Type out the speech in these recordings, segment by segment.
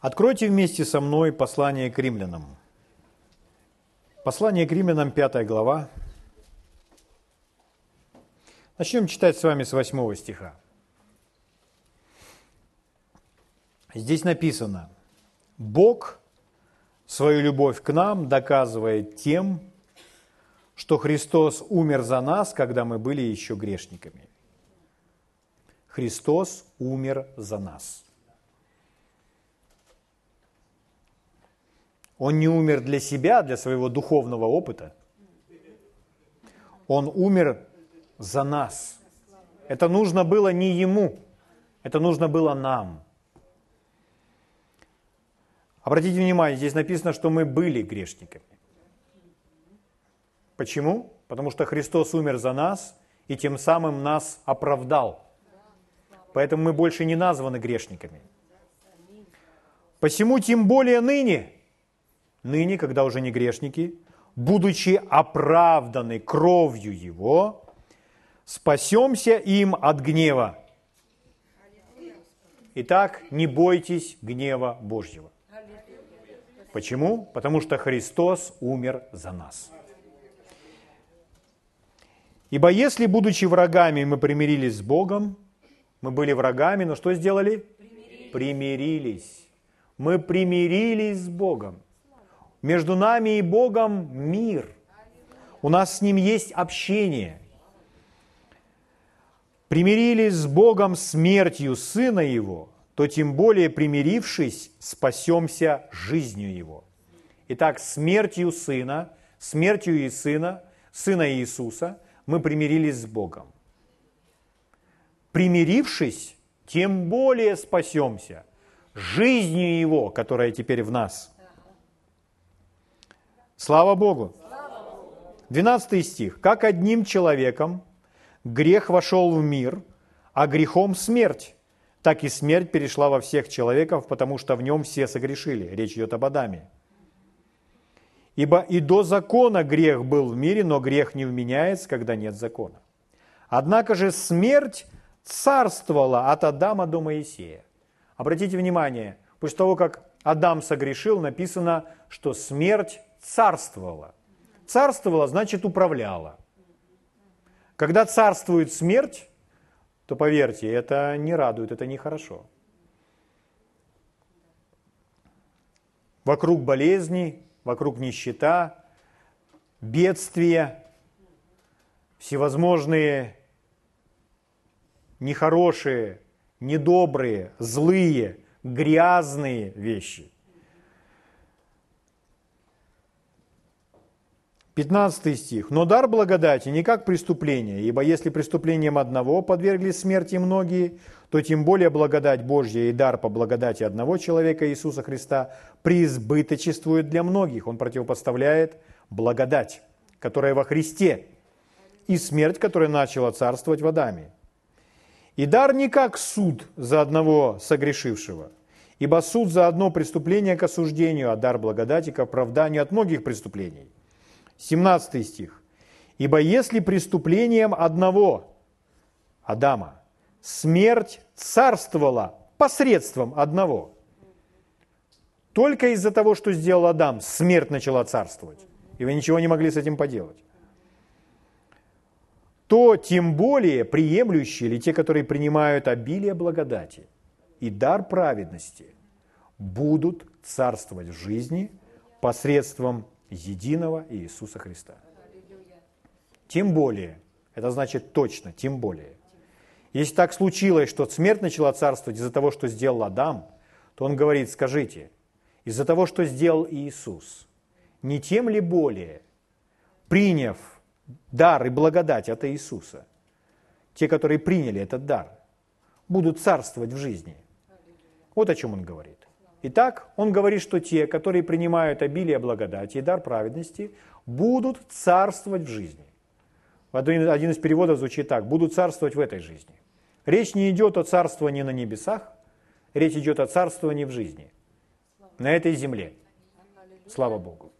Откройте вместе со мной послание к римлянам. Послание к римлянам, 5 глава. Начнем читать с вами с 8 стиха. Здесь написано, Бог свою любовь к нам доказывает тем, что Христос умер за нас, когда мы были еще грешниками. Христос умер за нас. Он не умер для себя, для своего духовного опыта. Он умер за нас. Это нужно было не ему, это нужно было нам. Обратите внимание, здесь написано, что мы были грешниками. Почему? Потому что Христос умер за нас и тем самым нас оправдал. Поэтому мы больше не названы грешниками. Посему тем более ныне, ныне, когда уже не грешники, будучи оправданы кровью Его, спасемся им от гнева. Итак, не бойтесь гнева Божьего. Почему? Потому что Христос умер за нас. Ибо если, будучи врагами, мы примирились с Богом, мы были врагами, но что сделали? Примирились. примирились. Мы примирились с Богом. Между нами и Богом мир. У нас с Ним есть общение. Примирились с Богом смертью Сына Его, то тем более примирившись, спасемся жизнью Его. Итак, смертью Сына, смертью и Сына, Сына Иисуса, мы примирились с Богом. Примирившись, тем более спасемся жизнью Его, которая теперь в нас. Слава Богу! 12 стих. «Как одним человеком грех вошел в мир, а грехом смерть, так и смерть перешла во всех человеков, потому что в нем все согрешили». Речь идет об Адаме. «Ибо и до закона грех был в мире, но грех не вменяется, когда нет закона. Однако же смерть царствовала от Адама до Моисея». Обратите внимание, после того, как Адам согрешил, написано, что смерть царствовала. Царствовала значит управляла. Когда царствует смерть, то поверьте, это не радует, это нехорошо. Вокруг болезни, вокруг нищета, бедствия, всевозможные нехорошие, недобрые, злые, грязные вещи – 15 стих. «Но дар благодати не как преступление, ибо если преступлением одного подвергли смерти многие, то тем более благодать Божья и дар по благодати одного человека Иисуса Христа преизбыточествует для многих». Он противопоставляет благодать, которая во Христе, и смерть, которая начала царствовать в Адаме. И дар не как суд за одного согрешившего, ибо суд за одно преступление к осуждению, а дар благодати к оправданию от многих преступлений – 17 стих. «Ибо если преступлением одного, Адама, смерть царствовала посредством одного, только из-за того, что сделал Адам, смерть начала царствовать, и вы ничего не могли с этим поделать, то тем более приемлющие или те, которые принимают обилие благодати и дар праведности, будут царствовать в жизни посредством единого Иисуса Христа. Тем более, это значит точно, тем более. Если так случилось, что смерть начала царствовать из-за того, что сделал Адам, то он говорит, скажите, из-за того, что сделал Иисус, не тем ли более, приняв дар и благодать от Иисуса, те, которые приняли этот дар, будут царствовать в жизни. Вот о чем он говорит. Итак, он говорит, что те, которые принимают обилие благодати и дар праведности, будут царствовать в жизни. Один, один из переводов звучит так, будут царствовать в этой жизни. Речь не идет о царствовании на небесах, речь идет о царствовании в жизни, на этой земле. Слава Богу.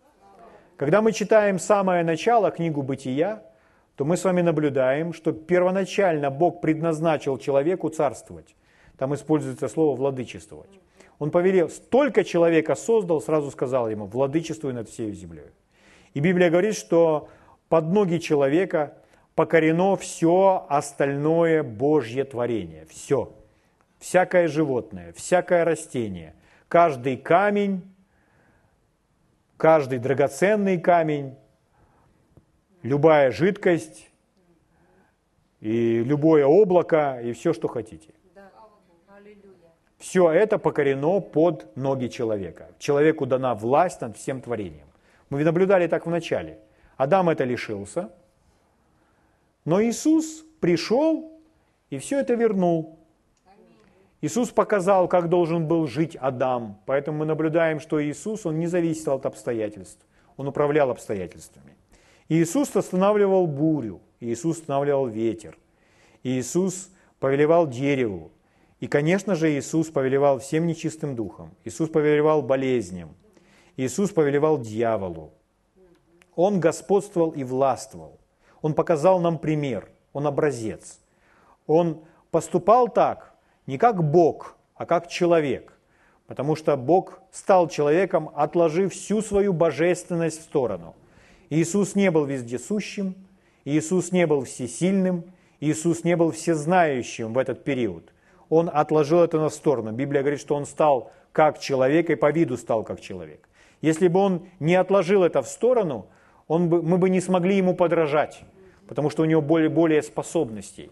Когда мы читаем самое начало, книгу «Бытия», то мы с вами наблюдаем, что первоначально Бог предназначил человеку царствовать. Там используется слово «владычествовать». Он повелел, столько человека создал, сразу сказал ему, владычествуй над всей землей. И Библия говорит, что под ноги человека покорено все остальное Божье творение. Все. Всякое животное, всякое растение, каждый камень, каждый драгоценный камень, любая жидкость и любое облако и все, что хотите. Все это покорено под ноги человека. Человеку дана власть над всем творением. Мы наблюдали так в начале. Адам это лишился, но Иисус пришел и все это вернул. Иисус показал, как должен был жить Адам. Поэтому мы наблюдаем, что Иисус, он не зависел от обстоятельств. Он управлял обстоятельствами. Иисус останавливал бурю. Иисус останавливал ветер. Иисус повелевал дереву. И, конечно же, Иисус повелевал всем нечистым духом. Иисус повелевал болезням. Иисус повелевал дьяволу. Он господствовал и властвовал. Он показал нам пример, он образец. Он поступал так, не как Бог, а как человек. Потому что Бог стал человеком, отложив всю свою божественность в сторону. Иисус не был вездесущим, Иисус не был всесильным, Иисус не был всезнающим в этот период. Он отложил это на сторону. Библия говорит, что он стал как человек и по виду стал как человек. Если бы он не отложил это в сторону, он бы, мы бы не смогли ему подражать, потому что у него более, более способностей.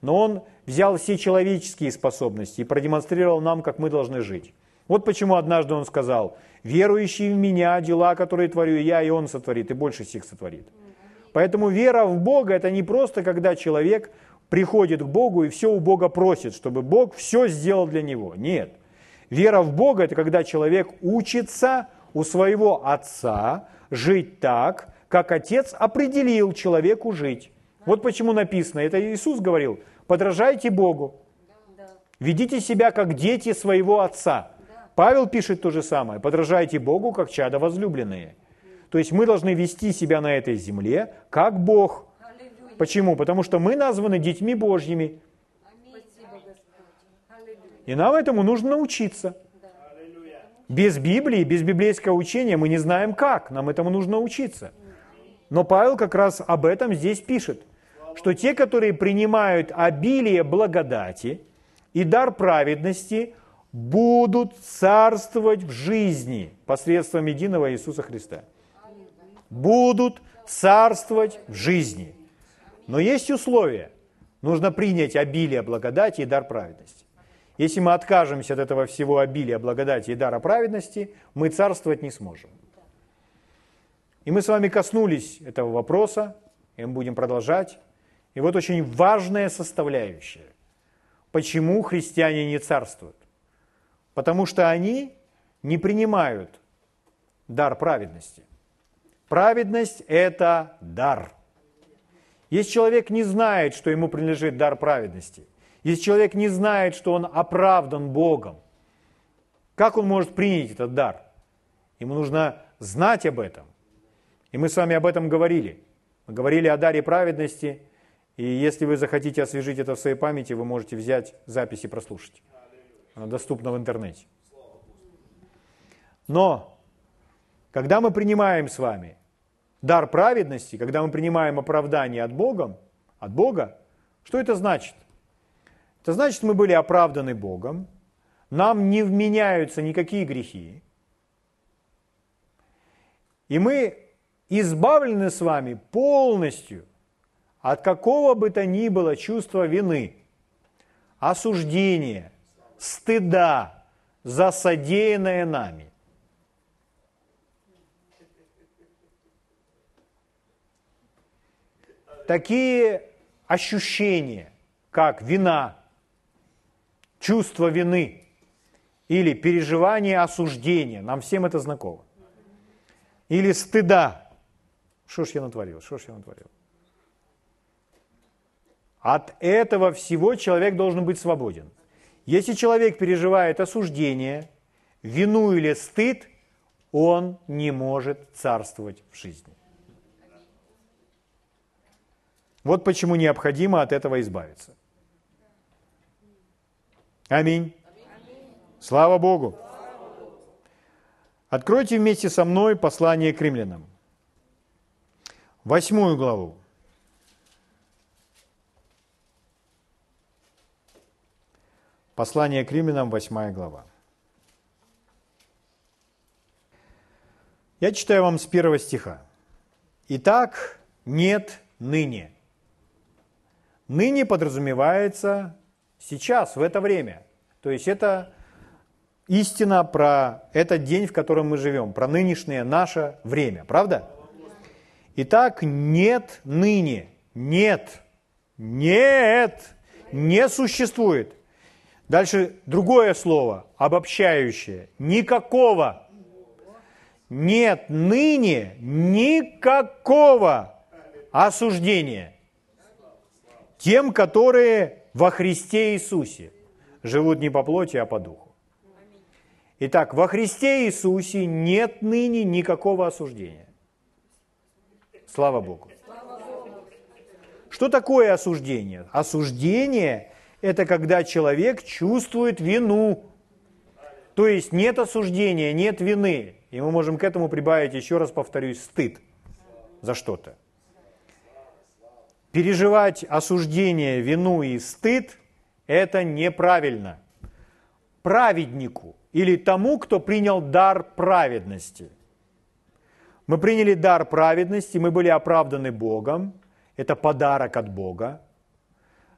Но он взял все человеческие способности и продемонстрировал нам, как мы должны жить. Вот почему однажды он сказал, верующий в меня, дела, которые творю я, и он сотворит, и больше всех сотворит. Поэтому вера в Бога – это не просто, когда человек приходит к Богу и все у Бога просит, чтобы Бог все сделал для него. Нет. Вера в Бога – это когда человек учится у своего Отца жить так, как Отец определил человеку жить. Вот почему написано, это Иисус говорил, подражайте Богу, ведите себя как дети своего Отца. Павел пишет то же самое, подражайте Богу, как чада возлюбленные. То есть мы должны вести себя на этой земле, как Бог. Почему? Потому что мы названы детьми Божьими. И нам этому нужно научиться. Без Библии, без библейского учения мы не знаем как. Нам этому нужно учиться. Но Павел как раз об этом здесь пишет, что те, которые принимают обилие благодати и дар праведности, будут царствовать в жизни посредством единого Иисуса Христа. Будут царствовать в жизни. Но есть условия. Нужно принять обилие благодати и дар праведности. Если мы откажемся от этого всего обилия благодати и дара праведности, мы царствовать не сможем. И мы с вами коснулись этого вопроса, и мы будем продолжать. И вот очень важная составляющая. Почему христиане не царствуют? Потому что они не принимают дар праведности. Праведность – это дар. Если человек не знает, что ему принадлежит дар праведности, если человек не знает, что он оправдан Богом, как он может принять этот дар? Ему нужно знать об этом. И мы с вами об этом говорили. Мы говорили о даре праведности, и если вы захотите освежить это в своей памяти, вы можете взять запись и прослушать. Она доступна в интернете. Но, когда мы принимаем с вами дар праведности, когда мы принимаем оправдание от Бога, от Бога, что это значит? Это значит, мы были оправданы Богом, нам не вменяются никакие грехи, и мы избавлены с вами полностью от какого бы то ни было чувства вины, осуждения, стыда за содеянное нами. Такие ощущения, как вина, чувство вины или переживание осуждения, нам всем это знакомо, или стыда, что ж я натворил? Что ж я натворил? От этого всего человек должен быть свободен. Если человек переживает осуждение, вину или стыд, он не может царствовать в жизни. Вот почему необходимо от этого избавиться. Аминь. Слава Богу! Откройте вместе со мной послание к римлянам. Восьмую главу. Послание к римлянам, восьмая глава. Я читаю вам с первого стиха. Итак, нет ныне. Ныне подразумевается сейчас, в это время. То есть это истина про этот день, в котором мы живем, про нынешнее наше время, правда? Итак, нет ныне, нет, нет, не существует. Дальше другое слово, обобщающее, никакого. Нет ныне никакого осуждения тем, которые во Христе Иисусе живут не по плоти, а по духу. Итак, во Христе Иисусе нет ныне никакого осуждения. Слава Богу. Что такое осуждение? Осуждение – это когда человек чувствует вину. То есть нет осуждения, нет вины. И мы можем к этому прибавить, еще раз повторюсь, стыд за что-то. Переживать осуждение, вину и стыд – это неправильно. Праведнику – или тому, кто принял дар праведности. Мы приняли дар праведности, мы были оправданы Богом. Это подарок от Бога.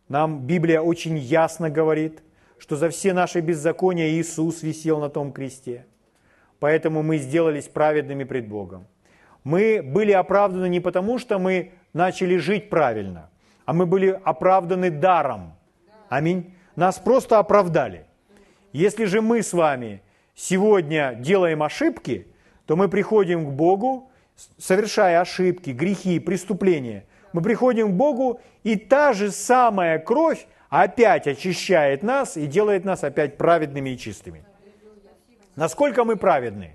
Нам Библия очень ясно говорит, что за все наши беззакония Иисус висел на том кресте. Поэтому мы сделались праведными пред Богом. Мы были оправданы не потому, что мы начали жить правильно, а мы были оправданы даром. Аминь. Нас просто оправдали – если же мы с вами сегодня делаем ошибки, то мы приходим к Богу, совершая ошибки, грехи, преступления. Мы приходим к Богу, и та же самая кровь опять очищает нас и делает нас опять праведными и чистыми. Насколько мы праведны?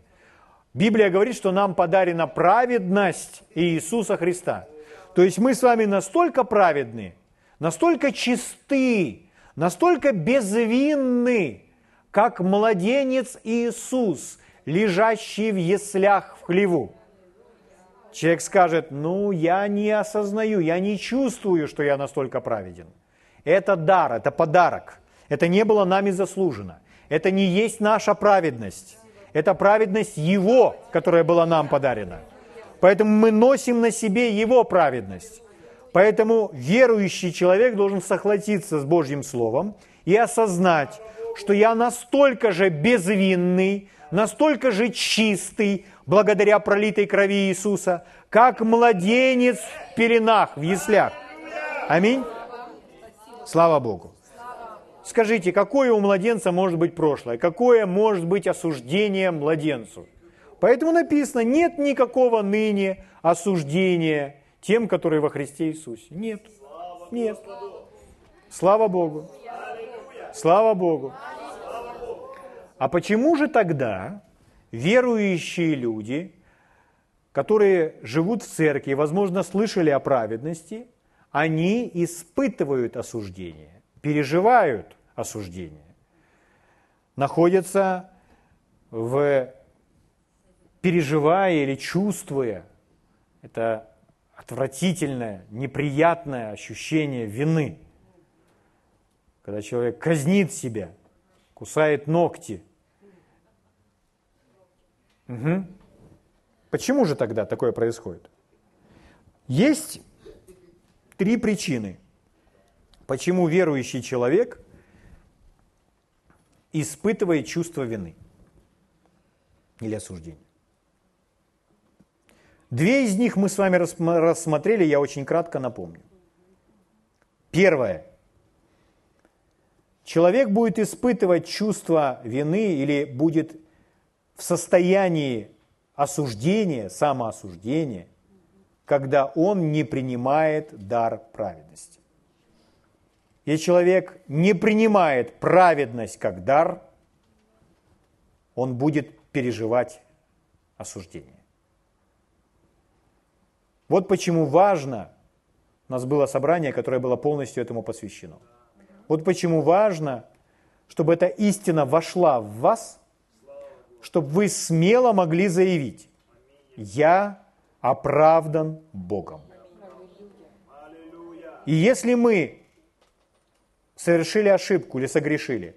Библия говорит, что нам подарена праведность Иисуса Христа. То есть мы с вами настолько праведны, настолько чисты, настолько безвинны, как младенец Иисус, лежащий в яслях в хлеву. Человек скажет, ну, я не осознаю, я не чувствую, что я настолько праведен. Это дар, это подарок. Это не было нами заслужено. Это не есть наша праведность. Это праведность Его, которая была нам подарена. Поэтому мы носим на себе Его праведность. Поэтому верующий человек должен сохватиться с Божьим Словом и осознать, что я настолько же безвинный, настолько же чистый, благодаря пролитой крови Иисуса, как младенец в пеленах, в яслях. Аминь. Слава Богу. Скажите, какое у младенца может быть прошлое? Какое может быть осуждение младенцу? Поэтому написано, нет никакого ныне осуждения тем, которые во Христе Иисусе. Нет. Нет. Слава Богу. Слава Богу. А почему же тогда верующие люди, которые живут в церкви, возможно, слышали о праведности, они испытывают осуждение, переживают осуждение, находятся в переживая или чувствуя это отвратительное, неприятное ощущение вины – когда человек казнит себя, кусает ногти. Угу. Почему же тогда такое происходит? Есть три причины, почему верующий человек испытывает чувство вины или осуждения. Две из них мы с вами рассмотрели, я очень кратко напомню. Первое человек будет испытывать чувство вины или будет в состоянии осуждения, самоосуждения, когда он не принимает дар праведности. Если человек не принимает праведность как дар, он будет переживать осуждение. Вот почему важно, у нас было собрание, которое было полностью этому посвящено – вот почему важно чтобы эта истина вошла в вас, чтобы вы смело могли заявить, я оправдан Богом. И если мы совершили ошибку или согрешили,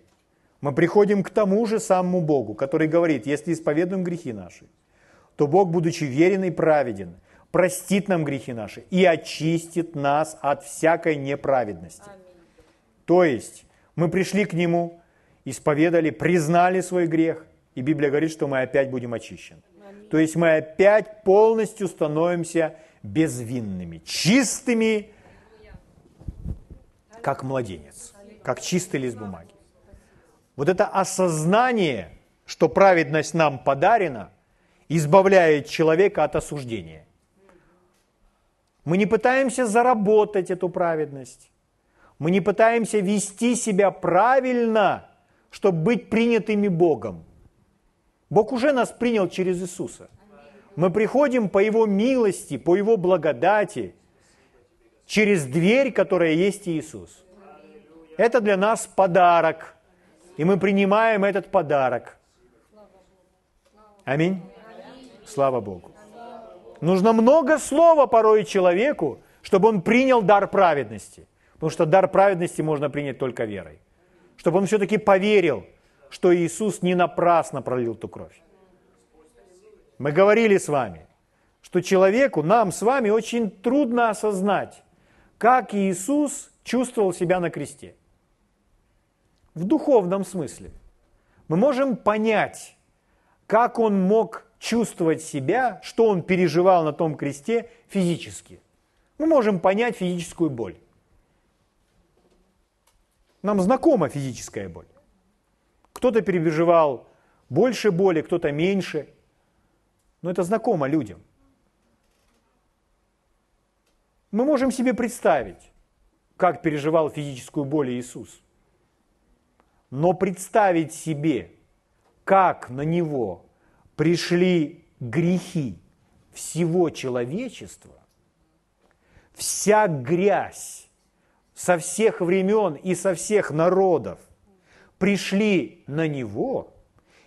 мы приходим к тому же самому Богу, который говорит, если исповедуем грехи наши, то Бог, будучи верен и праведен, простит нам грехи наши и очистит нас от всякой неправедности. То есть мы пришли к Нему, исповедали, признали свой грех, и Библия говорит, что мы опять будем очищены. То есть мы опять полностью становимся безвинными, чистыми, как младенец, как чистый лист бумаги. Вот это осознание, что праведность нам подарена, избавляет человека от осуждения. Мы не пытаемся заработать эту праведность. Мы не пытаемся вести себя правильно, чтобы быть принятыми Богом. Бог уже нас принял через Иисуса. Мы приходим по Его милости, по Его благодати, через дверь, которая есть Иисус. Это для нас подарок, и мы принимаем этот подарок. Аминь. Слава Богу. Нужно много слова порой человеку, чтобы он принял дар праведности. Потому что дар праведности можно принять только верой. Чтобы он все-таки поверил, что Иисус не напрасно пролил ту кровь. Мы говорили с вами, что человеку, нам с вами очень трудно осознать, как Иисус чувствовал себя на кресте. В духовном смысле. Мы можем понять, как он мог чувствовать себя, что он переживал на том кресте физически. Мы можем понять физическую боль. Нам знакома физическая боль. Кто-то переживал больше боли, кто-то меньше. Но это знакомо людям. Мы можем себе представить, как переживал физическую боль Иисус. Но представить себе, как на него пришли грехи всего человечества, вся грязь со всех времен и со всех народов – пришли на него,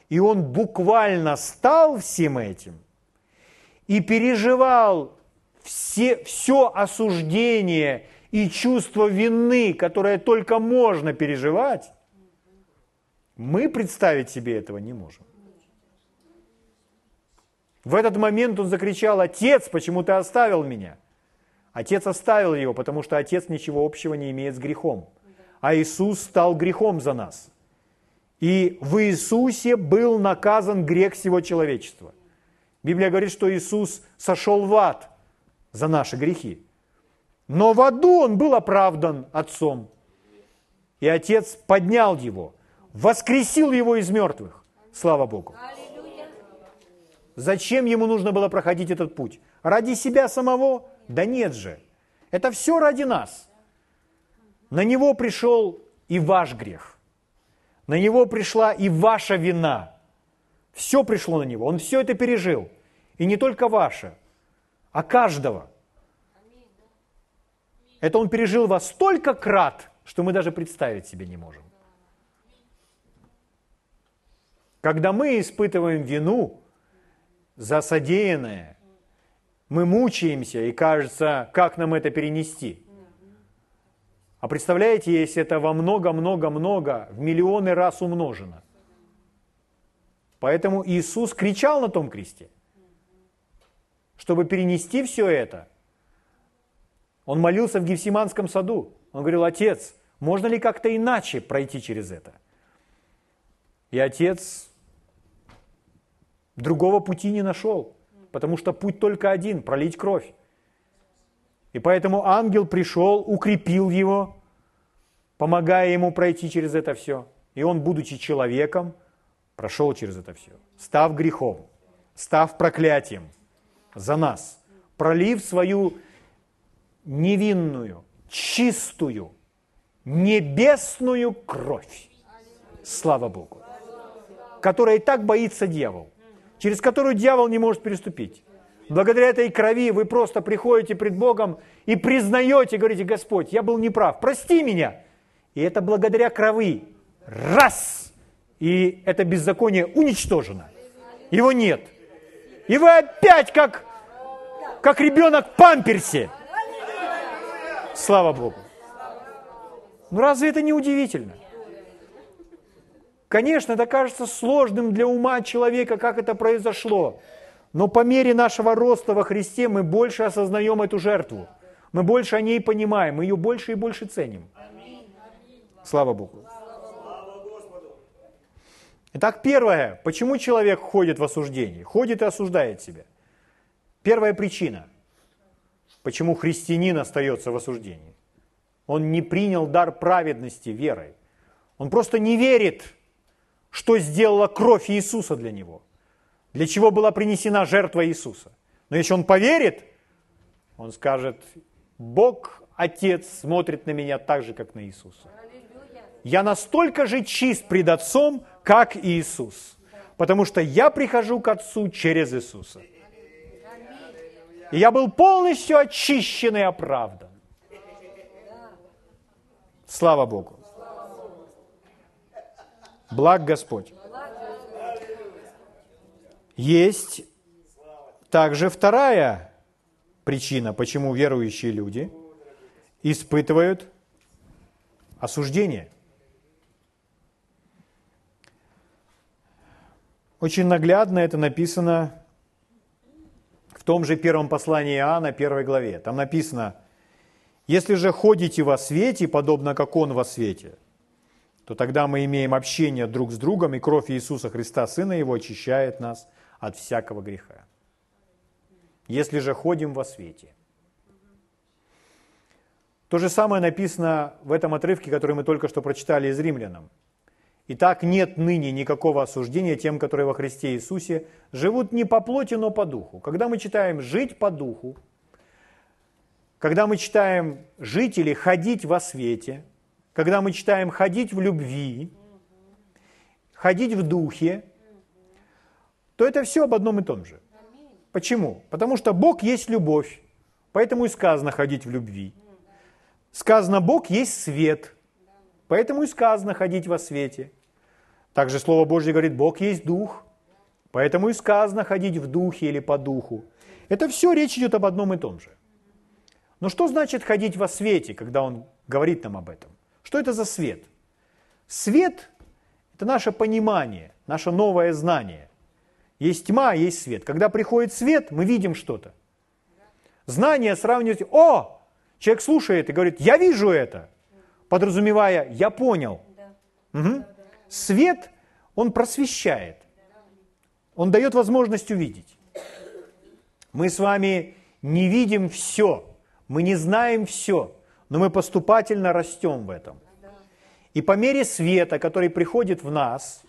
и он буквально стал всем этим и переживал все, все осуждение и чувство вины, которое только можно переживать, мы представить себе этого не можем. В этот момент он закричал, «Отец, почему ты оставил меня?» Отец оставил его, потому что отец ничего общего не имеет с грехом. А Иисус стал грехом за нас. И в Иисусе был наказан грех всего человечества. Библия говорит, что Иисус сошел в ад за наши грехи. Но в аду он был оправдан Отцом. И Отец поднял его, воскресил его из мертвых. Слава Богу. Зачем ему нужно было проходить этот путь? Ради себя самого? Да нет же. Это все ради нас. На него пришел и ваш грех. На него пришла и ваша вина. Все пришло на него. Он все это пережил. И не только ваше, а каждого. Это он пережил во столько крат, что мы даже представить себе не можем. Когда мы испытываем вину за содеянное, мы мучаемся и кажется, как нам это перенести – а представляете, если это во много-много-много, в миллионы раз умножено. Поэтому Иисус кричал на том кресте, чтобы перенести все это. Он молился в Гефсиманском саду. Он говорил, отец, можно ли как-то иначе пройти через это? И отец другого пути не нашел, потому что путь только один – пролить кровь. И поэтому ангел пришел, укрепил его, помогая ему пройти через это все. И он, будучи человеком, прошел через это все, став грехом, став проклятием за нас, пролив свою невинную, чистую, небесную кровь. Слава Богу. Которая и так боится дьявол, через которую дьявол не может переступить. Благодаря этой крови вы просто приходите пред Богом и признаете, говорите, Господь, я был неправ, прости меня. И это благодаря крови. раз, и это беззаконие уничтожено. Его нет. И вы опять как, как ребенок в памперсе. Слава Богу. Ну разве это не удивительно? Конечно, это кажется сложным для ума человека, как это произошло. Но по мере нашего роста во Христе мы больше осознаем эту жертву. Мы больше о ней понимаем, мы ее больше и больше ценим. Слава Богу. Итак, первое. Почему человек ходит в осуждении? Ходит и осуждает себя. Первая причина. Почему христианин остается в осуждении? Он не принял дар праведности верой. Он просто не верит, что сделала кровь Иисуса для него. Для чего была принесена жертва Иисуса. Но если он поверит, он скажет, Бог, Отец, смотрит на меня так же, как на Иисуса. Я настолько же чист пред Отцом, как Иисус. Потому что я прихожу к Отцу через Иисуса. И я был полностью очищен и оправдан. Слава Богу. Благ Господь. Есть также вторая причина, почему верующие люди испытывают осуждение. Очень наглядно это написано в том же первом послании Иоанна, первой главе. Там написано, «Если же ходите во свете, подобно как Он во свете, то тогда мы имеем общение друг с другом, и кровь Иисуса Христа, Сына Его, очищает нас от всякого греха. Если же ходим во свете. То же самое написано в этом отрывке, который мы только что прочитали из Римлянам. Итак, нет ныне никакого осуждения тем, которые во Христе Иисусе живут не по плоти, но по духу. Когда мы читаем «жить по духу», когда мы читаем «жить» или «ходить во свете», когда мы читаем «ходить в любви», «ходить в духе», то это все об одном и том же. Почему? Потому что Бог есть любовь, поэтому и сказано ходить в любви. Сказано, Бог есть свет, поэтому и сказано ходить во свете. Также Слово Божье говорит, Бог есть дух, поэтому и сказано ходить в духе или по духу. Это все речь идет об одном и том же. Но что значит ходить во свете, когда он говорит нам об этом? Что это за свет? Свет – это наше понимание, наше новое знание. Есть тьма, есть свет. Когда приходит свет, мы видим что-то. Знание сравнивать, о, человек слушает и говорит, я вижу это, подразумевая, я понял. Угу. Свет, он просвещает, он дает возможность увидеть. Мы с вами не видим все, мы не знаем все, но мы поступательно растем в этом. И по мере света, который приходит в нас,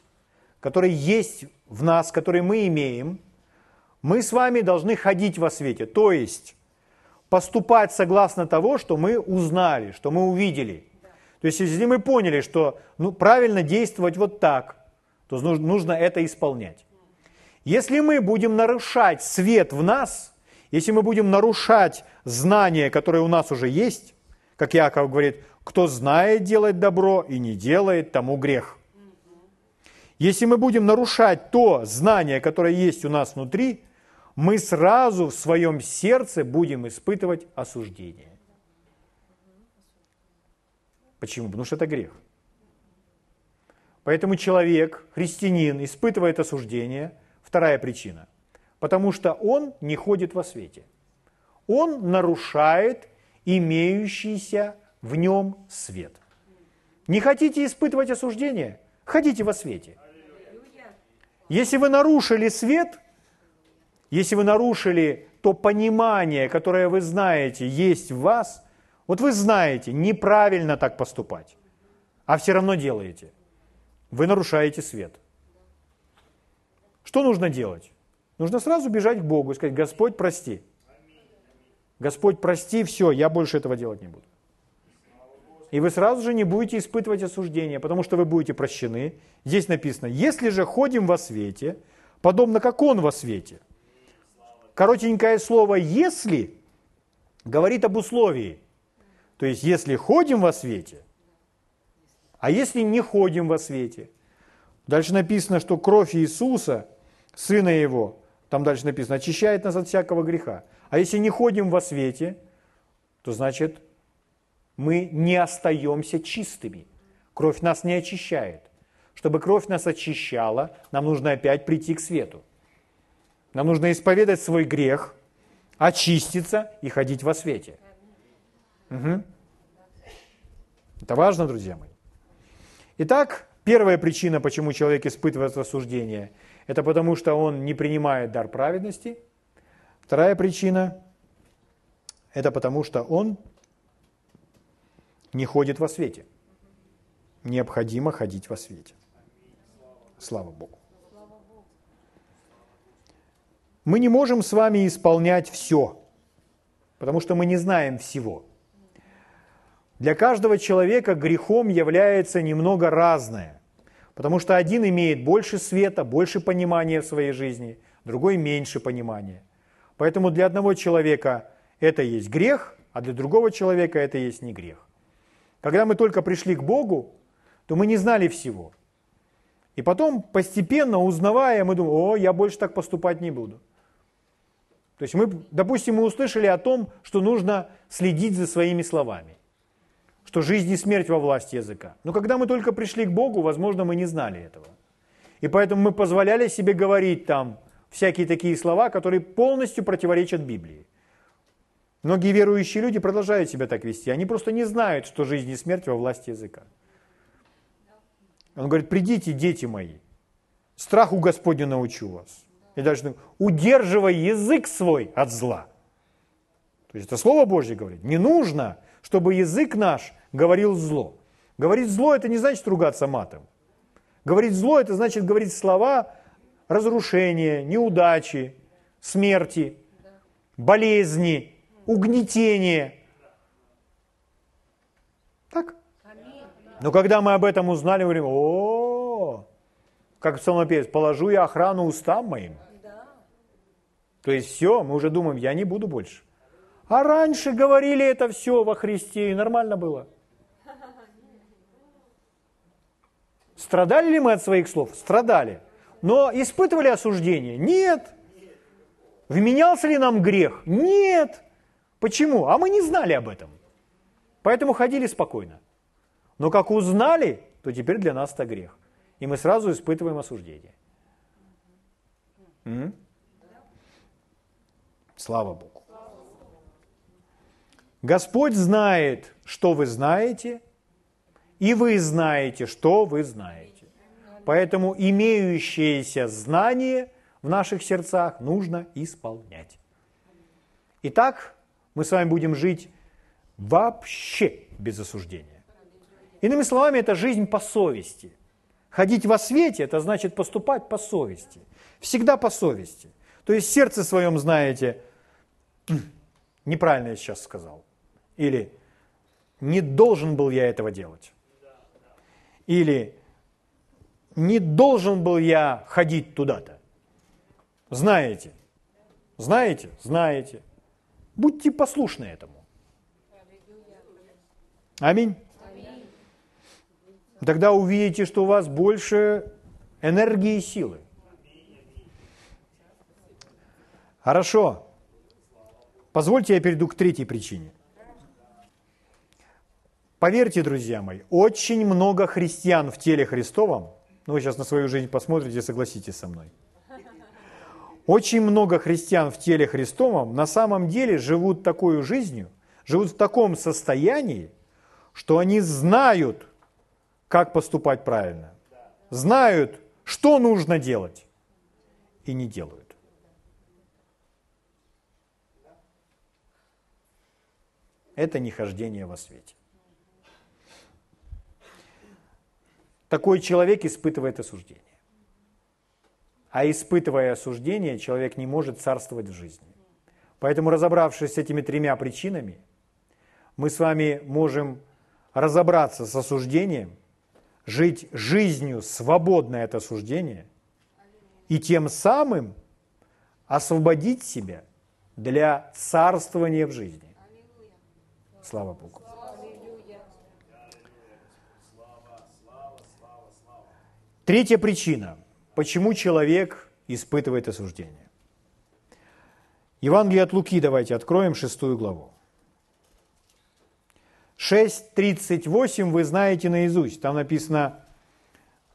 который есть в нас, который мы имеем, мы с вами должны ходить во свете, то есть поступать согласно того, что мы узнали, что мы увидели. То есть если мы поняли, что ну, правильно действовать вот так, то нужно это исполнять. Если мы будем нарушать свет в нас, если мы будем нарушать знания, которые у нас уже есть, как Яков говорит, кто знает делать добро и не делает, тому грех. Если мы будем нарушать то знание, которое есть у нас внутри, мы сразу в своем сердце будем испытывать осуждение. Почему? Потому что это грех. Поэтому человек, христианин, испытывает осуждение. Вторая причина. Потому что он не ходит во свете. Он нарушает имеющийся в нем свет. Не хотите испытывать осуждение? Ходите во свете. Если вы нарушили свет, если вы нарушили то понимание, которое вы знаете, есть в вас, вот вы знаете, неправильно так поступать, а все равно делаете. Вы нарушаете свет. Что нужно делать? Нужно сразу бежать к Богу и сказать, Господь, прости. Господь, прости, все, я больше этого делать не буду. И вы сразу же не будете испытывать осуждение, потому что вы будете прощены. Здесь написано, если же ходим во свете, подобно как Он во свете. Коротенькое слово «если» говорит об условии. То есть, если ходим во свете, А если не ходим во свете? Дальше написано, что кровь Иисуса, Сына Его, там дальше написано, очищает нас от всякого греха. А если не ходим во свете, то значит мы не остаемся чистыми. Кровь нас не очищает. Чтобы кровь нас очищала, нам нужно опять прийти к свету. Нам нужно исповедать свой грех, очиститься и ходить во свете. Угу. Это важно, друзья мои. Итак, первая причина, почему человек испытывает осуждение, это потому, что он не принимает дар праведности. Вторая причина – это потому, что он не ходит во свете. Необходимо ходить во свете. Слава Богу. Мы не можем с вами исполнять все, потому что мы не знаем всего. Для каждого человека грехом является немного разное, потому что один имеет больше света, больше понимания в своей жизни, другой меньше понимания. Поэтому для одного человека это есть грех, а для другого человека это есть не грех. Когда мы только пришли к Богу, то мы не знали всего. И потом, постепенно узнавая, мы думаем, о, я больше так поступать не буду. То есть мы, допустим, мы услышали о том, что нужно следить за своими словами что жизнь и смерть во власти языка. Но когда мы только пришли к Богу, возможно, мы не знали этого. И поэтому мы позволяли себе говорить там всякие такие слова, которые полностью противоречат Библии. Многие верующие люди продолжают себя так вести. Они просто не знают, что жизнь и смерть во власти языка. Он говорит, придите, дети мои, страху Господню научу вас. И дальше, удерживай язык свой от зла. То есть это Слово Божье говорит. Не нужно чтобы язык наш говорил зло. Говорить зло – это не значит ругаться матом. Говорить зло – это значит говорить слова разрушения, неудачи, смерти, болезни, угнетения. Так? Но когда мы об этом узнали, мы говорим, о, как псалмопевец, положу я охрану устам моим. То есть все, мы уже думаем, я не буду больше. А раньше говорили это все во Христе, и нормально было. Страдали ли мы от своих слов? Страдали. Но испытывали осуждение? Нет. Вменялся ли нам грех? Нет. Почему? А мы не знали об этом. Поэтому ходили спокойно. Но как узнали, то теперь для нас это грех. И мы сразу испытываем осуждение. М? Слава Богу. Господь знает, что вы знаете, и вы знаете, что вы знаете. Поэтому имеющееся знание в наших сердцах нужно исполнять. Итак, мы с вами будем жить вообще без осуждения. Иными словами, это жизнь по совести. Ходить во свете – это значит поступать по совести. Всегда по совести. То есть сердце своем знаете, неправильно я сейчас сказал. Или не должен был я этого делать. Или не должен был я ходить туда-то. Знаете? Знаете? Знаете. Будьте послушны этому. Аминь. Тогда увидите, что у вас больше энергии и силы. Хорошо. Позвольте я перейду к третьей причине. Поверьте, друзья мои, очень много христиан в теле Христовом, ну вы сейчас на свою жизнь посмотрите, согласитесь со мной, очень много христиан в теле Христовом на самом деле живут такой жизнью, живут в таком состоянии, что они знают, как поступать правильно, знают, что нужно делать, и не делают. Это не хождение во свете. Такой человек испытывает осуждение. А испытывая осуждение, человек не может царствовать в жизни. Поэтому, разобравшись с этими тремя причинами, мы с вами можем разобраться с осуждением, жить жизнью, свободной от осуждения, и тем самым освободить себя для царствования в жизни. Слава Богу. Третья причина, почему человек испытывает осуждение. Евангелие от Луки давайте откроем шестую главу. 6.38 вы знаете наизусть. Там написано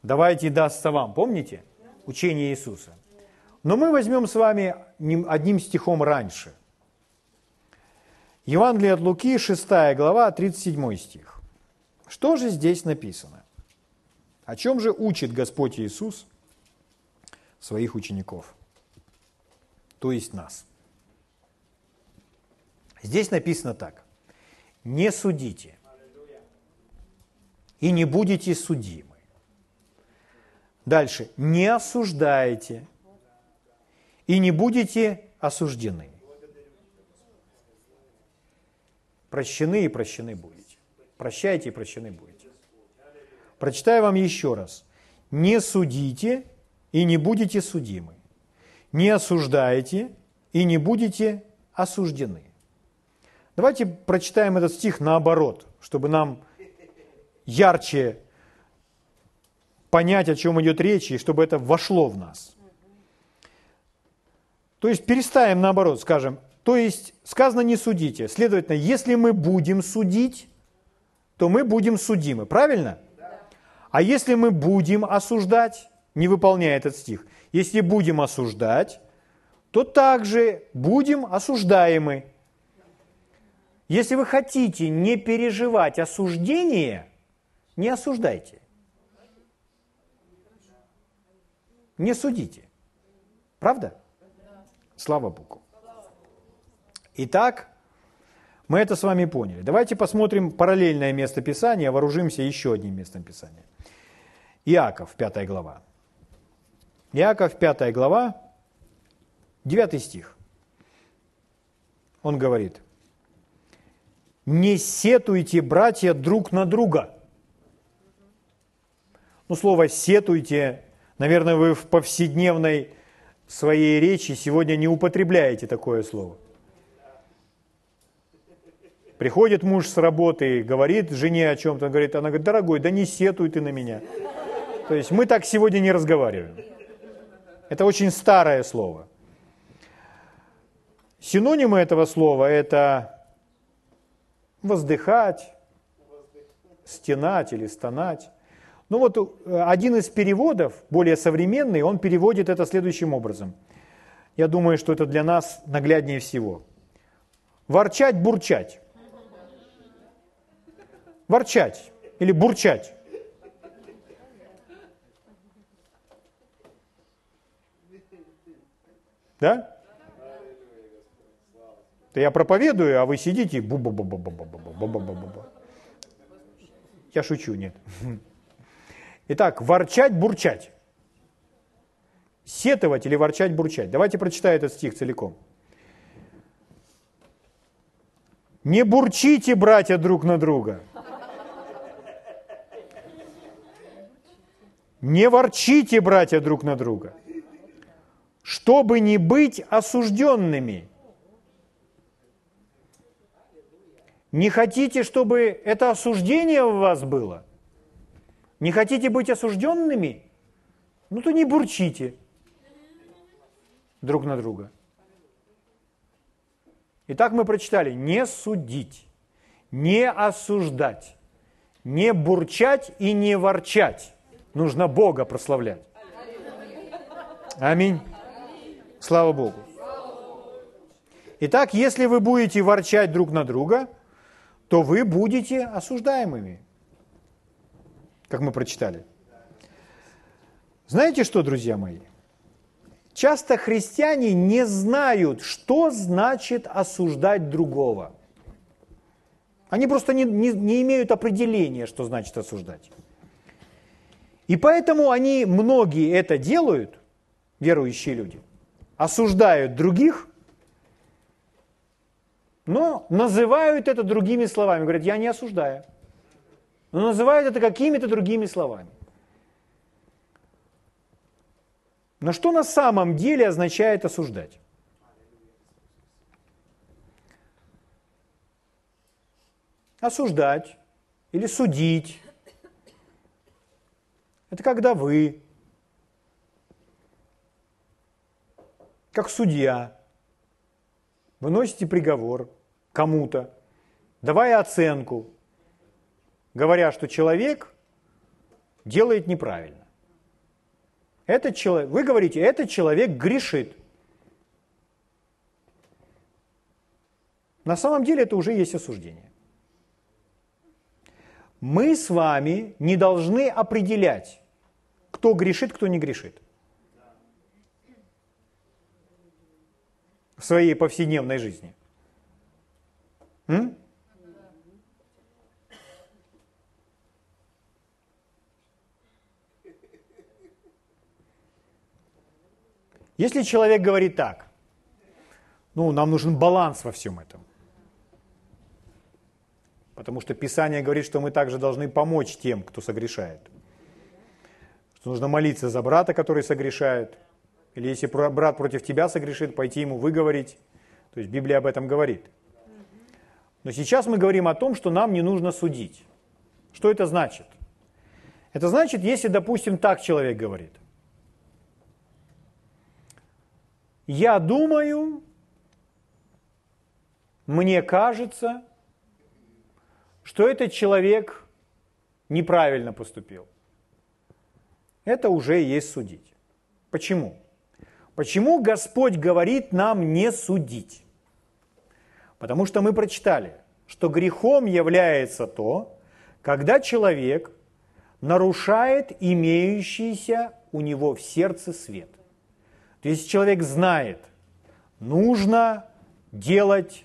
«давайте дастся вам». Помните? Учение Иисуса. Но мы возьмем с вами одним стихом раньше. Евангелие от Луки, 6 глава, 37 стих. Что же здесь написано? О чем же учит Господь Иисус своих учеников? То есть нас. Здесь написано так. Не судите и не будете судимы. Дальше. Не осуждайте и не будете осуждены. Прощены и прощены будете. Прощайте и прощены будете. Прочитаю вам еще раз. Не судите и не будете судимы. Не осуждайте и не будете осуждены. Давайте прочитаем этот стих наоборот, чтобы нам ярче понять, о чем идет речь, и чтобы это вошло в нас. То есть переставим наоборот, скажем, то есть сказано не судите. Следовательно, если мы будем судить, то мы будем судимы. Правильно? А если мы будем осуждать, не выполняя этот стих, если будем осуждать, то также будем осуждаемы. Если вы хотите не переживать осуждение, не осуждайте. Не судите. Правда? Слава Богу. Итак, мы это с вами поняли. Давайте посмотрим параллельное место Писания, вооружимся еще одним местом Писания. Иаков, 5 глава. Иаков, 5 глава, 9 стих. Он говорит, «Не сетуйте, братья, друг на друга». Ну, слово «сетуйте», наверное, вы в повседневной своей речи сегодня не употребляете такое слово. Приходит муж с работы, говорит жене о чем-то, говорит, она говорит, дорогой, да не сетуй ты на меня. То есть мы так сегодня не разговариваем. Это очень старое слово. Синонимы этого слова – это воздыхать, стенать или стонать. Ну вот э, один из переводов, более современный, он переводит это следующим образом. Я думаю, что это для нас нагляднее всего. Ворчать, бурчать. Ворчать или бурчать. Да? То я проповедую, а вы сидите бу бу бу бу бу бу бу бу бу бу бу Я шучу, нет. Итак, ворчать, бурчать. Сетовать или ворчать, бурчать. Давайте прочитаю этот стих целиком. Не бурчите, братья, друг на друга. Не ворчите, братья, друг на друга, чтобы не быть осужденными. Не хотите, чтобы это осуждение у вас было – не хотите быть осужденными? Ну то не бурчите друг на друга. Итак, мы прочитали не судить, не осуждать, не бурчать и не ворчать. Нужно Бога прославлять. Аминь. Слава Богу. Итак, если вы будете ворчать друг на друга, то вы будете осуждаемыми как мы прочитали. Знаете что, друзья мои? Часто христиане не знают, что значит осуждать другого. Они просто не, не, не имеют определения, что значит осуждать. И поэтому они, многие это делают, верующие люди, осуждают других, но называют это другими словами. Говорят, я не осуждаю но называют это какими-то другими словами. Но что на самом деле означает осуждать? Осуждать или судить Это когда вы, как судья, выносите приговор кому-то, давая оценку, говоря, что человек делает неправильно. Этот человек, вы говорите, этот человек грешит. На самом деле это уже есть осуждение. Мы с вами не должны определять, кто грешит, кто не грешит. В своей повседневной жизни. М? Если человек говорит так, ну, нам нужен баланс во всем этом. Потому что Писание говорит, что мы также должны помочь тем, кто согрешает. Что нужно молиться за брата, который согрешает. Или если брат против тебя согрешит, пойти ему выговорить. То есть Библия об этом говорит. Но сейчас мы говорим о том, что нам не нужно судить. Что это значит? Это значит, если, допустим, так человек говорит. Я думаю, мне кажется, что этот человек неправильно поступил. Это уже есть судить. Почему? Почему Господь говорит нам не судить? Потому что мы прочитали, что грехом является то, когда человек нарушает имеющийся у него в сердце свет. То есть человек знает, нужно делать,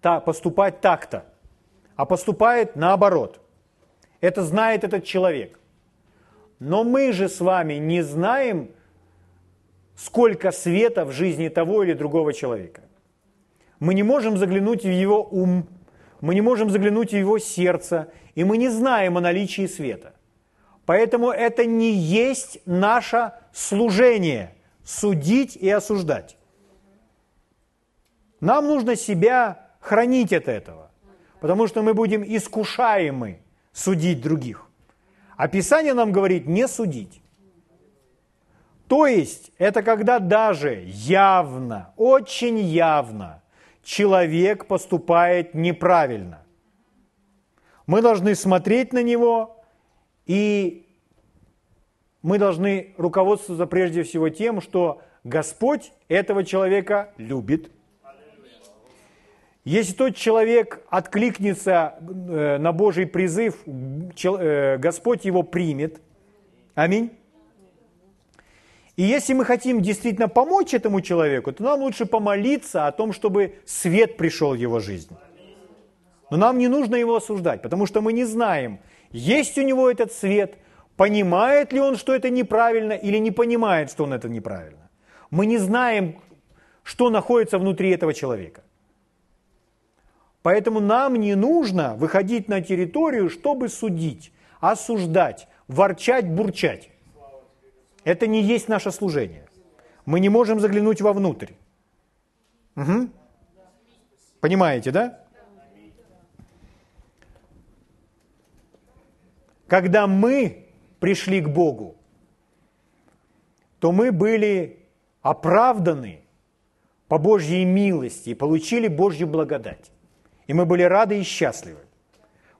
поступать так-то, а поступает наоборот. Это знает этот человек. Но мы же с вами не знаем, сколько света в жизни того или другого человека. Мы не можем заглянуть в его ум, мы не можем заглянуть в его сердце, и мы не знаем о наличии света. Поэтому это не есть наше служение – судить и осуждать. Нам нужно себя хранить от этого потому что мы будем искушаемы судить других. А Писание нам говорит не судить. То есть это когда даже явно, очень явно человек поступает неправильно. Мы должны смотреть на него, и мы должны руководствоваться прежде всего тем, что Господь этого человека любит – если тот человек откликнется э, на Божий призыв, э, Господь его примет. Аминь. И если мы хотим действительно помочь этому человеку, то нам лучше помолиться о том, чтобы свет пришел в его жизнь. Но нам не нужно его осуждать, потому что мы не знаем, есть у него этот свет, понимает ли он, что это неправильно, или не понимает, что он это неправильно. Мы не знаем, что находится внутри этого человека. Поэтому нам не нужно выходить на территорию, чтобы судить, осуждать, ворчать, бурчать. Это не есть наше служение. Мы не можем заглянуть вовнутрь. Угу. Понимаете, да? Когда мы пришли к Богу, то мы были оправданы по Божьей милости и получили Божью благодать. И мы были рады и счастливы.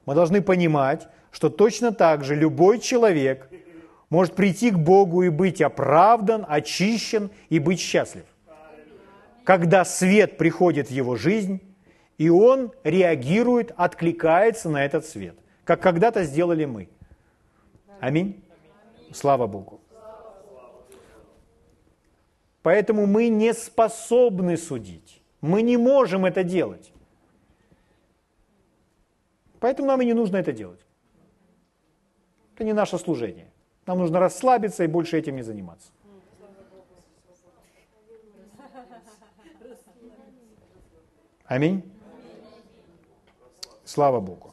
Мы должны понимать, что точно так же любой человек может прийти к Богу и быть оправдан, очищен и быть счастлив. Когда свет приходит в его жизнь, и он реагирует, откликается на этот свет, как когда-то сделали мы. Аминь. Слава Богу. Поэтому мы не способны судить. Мы не можем это делать. Поэтому нам и не нужно это делать. Это не наше служение. Нам нужно расслабиться и больше этим не заниматься. Аминь. Слава Богу.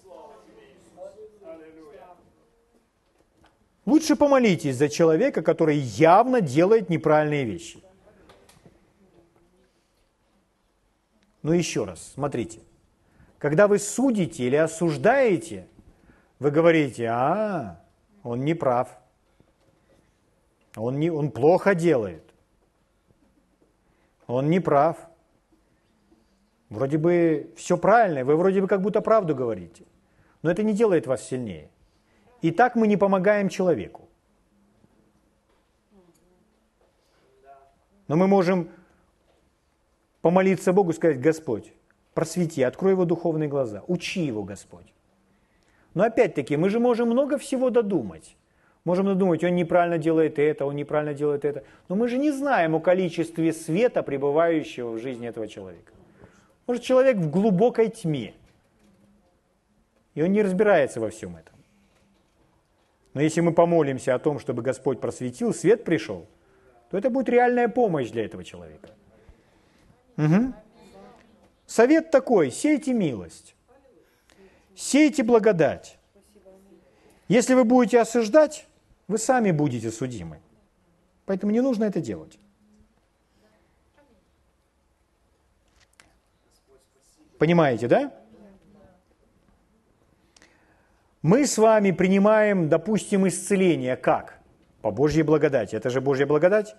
Лучше помолитесь за человека, который явно делает неправильные вещи. Но еще раз, смотрите. Когда вы судите или осуждаете, вы говорите, а, он не прав. Он, не, он плохо делает. Он не прав. Вроде бы все правильно, вы вроде бы как будто правду говорите. Но это не делает вас сильнее. И так мы не помогаем человеку. Но мы можем помолиться Богу, сказать, Господь, просвети, открой его духовные глаза, учи его, Господь. Но опять-таки, мы же можем много всего додумать. Можем додумать, он неправильно делает это, он неправильно делает это. Но мы же не знаем о количестве света, пребывающего в жизни этого человека. Может, человек в глубокой тьме, и он не разбирается во всем этом. Но если мы помолимся о том, чтобы Господь просветил, свет пришел, то это будет реальная помощь для этого человека. Угу. Совет такой, сейте милость, сейте благодать. Если вы будете осуждать, вы сами будете судимы. Поэтому не нужно это делать. Понимаете, да? Мы с вами принимаем, допустим, исцеление как? По Божьей благодати. Это же Божья благодать?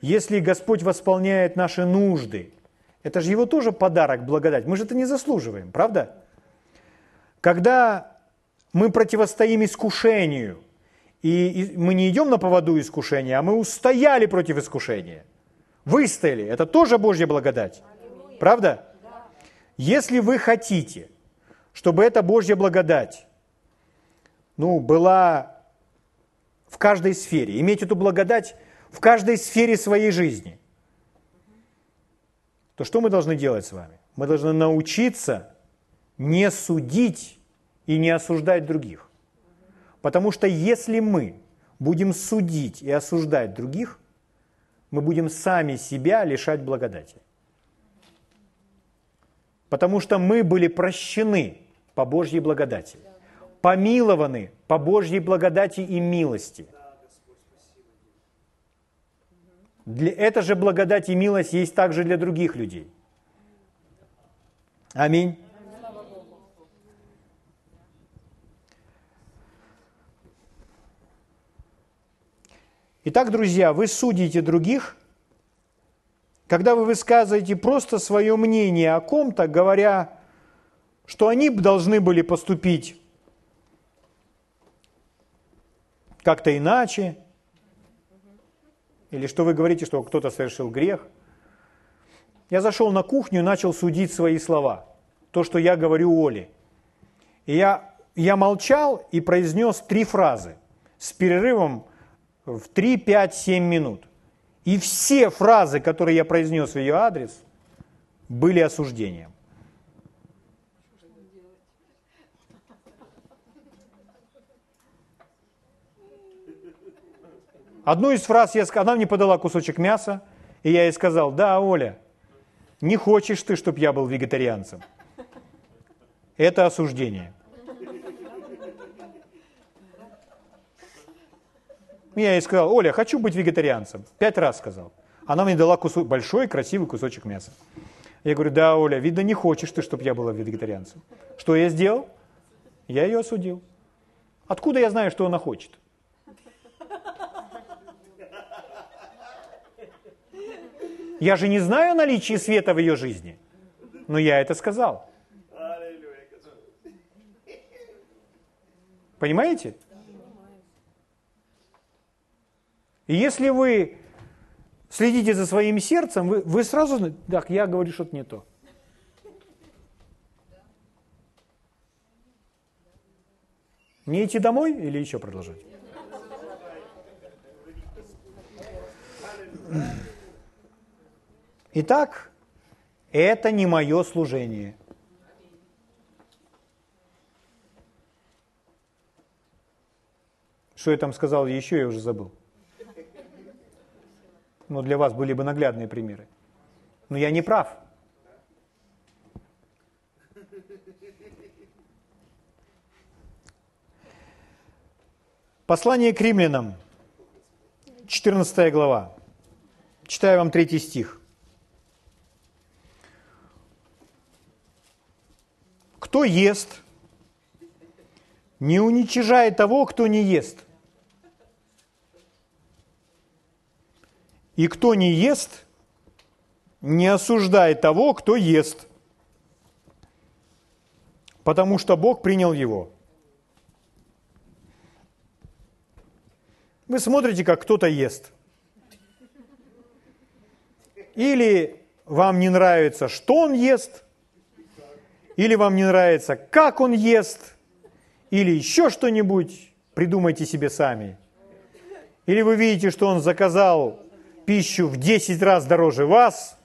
Если Господь восполняет наши нужды, это же Его тоже подарок, благодать. Мы же это не заслуживаем, правда? Когда мы противостоим искушению, и мы не идем на поводу искушения, а мы устояли против искушения, выстояли, это тоже Божья благодать, правда? Если вы хотите, чтобы эта Божья благодать ну, была в каждой сфере, иметь эту благодать в каждой сфере своей жизни, то что мы должны делать с вами? Мы должны научиться не судить и не осуждать других. Потому что если мы будем судить и осуждать других, мы будем сами себя лишать благодати. Потому что мы были прощены по Божьей благодати, помилованы по Божьей благодати и милости – Для, эта же благодать и милость есть также для других людей. Аминь. Итак, друзья, вы судите других, когда вы высказываете просто свое мнение о ком-то, говоря, что они должны были поступить как-то иначе, или что вы говорите, что кто-то совершил грех. Я зашел на кухню и начал судить свои слова. То, что я говорю Оле. И я, я молчал и произнес три фразы с перерывом в 3, 5, 7 минут. И все фразы, которые я произнес в ее адрес, были осуждением. Одну из фраз я сказал, она мне подала кусочек мяса, и я ей сказал, да, Оля, не хочешь ты, чтобы я был вегетарианцем. Это осуждение. Я ей сказал, Оля, хочу быть вегетарианцем. Пять раз сказал. Она мне дала кусок, большой красивый кусочек мяса. Я говорю, да, Оля, видно, не хочешь ты, чтобы я была вегетарианцем. Что я сделал? Я ее осудил. Откуда я знаю, что она хочет? Я же не знаю о наличии света в ее жизни, но я это сказал. Понимаете? И если вы следите за своим сердцем, вы, вы сразу, так, я говорю что-то не то. Не идти домой или еще продолжать? Итак, это не мое служение. Что я там сказал еще, я уже забыл. Но для вас были бы наглядные примеры. Но я не прав. Послание к римлянам, 14 глава. Читаю вам третий стих. Кто ест, не уничижает того, кто не ест. И кто не ест, не осуждай того, кто ест, потому что Бог принял его. Вы смотрите, как кто-то ест. Или вам не нравится, что он ест, или вам не нравится, как он ест, или еще что-нибудь, придумайте себе сами. Или вы видите, что он заказал пищу в 10 раз дороже вас,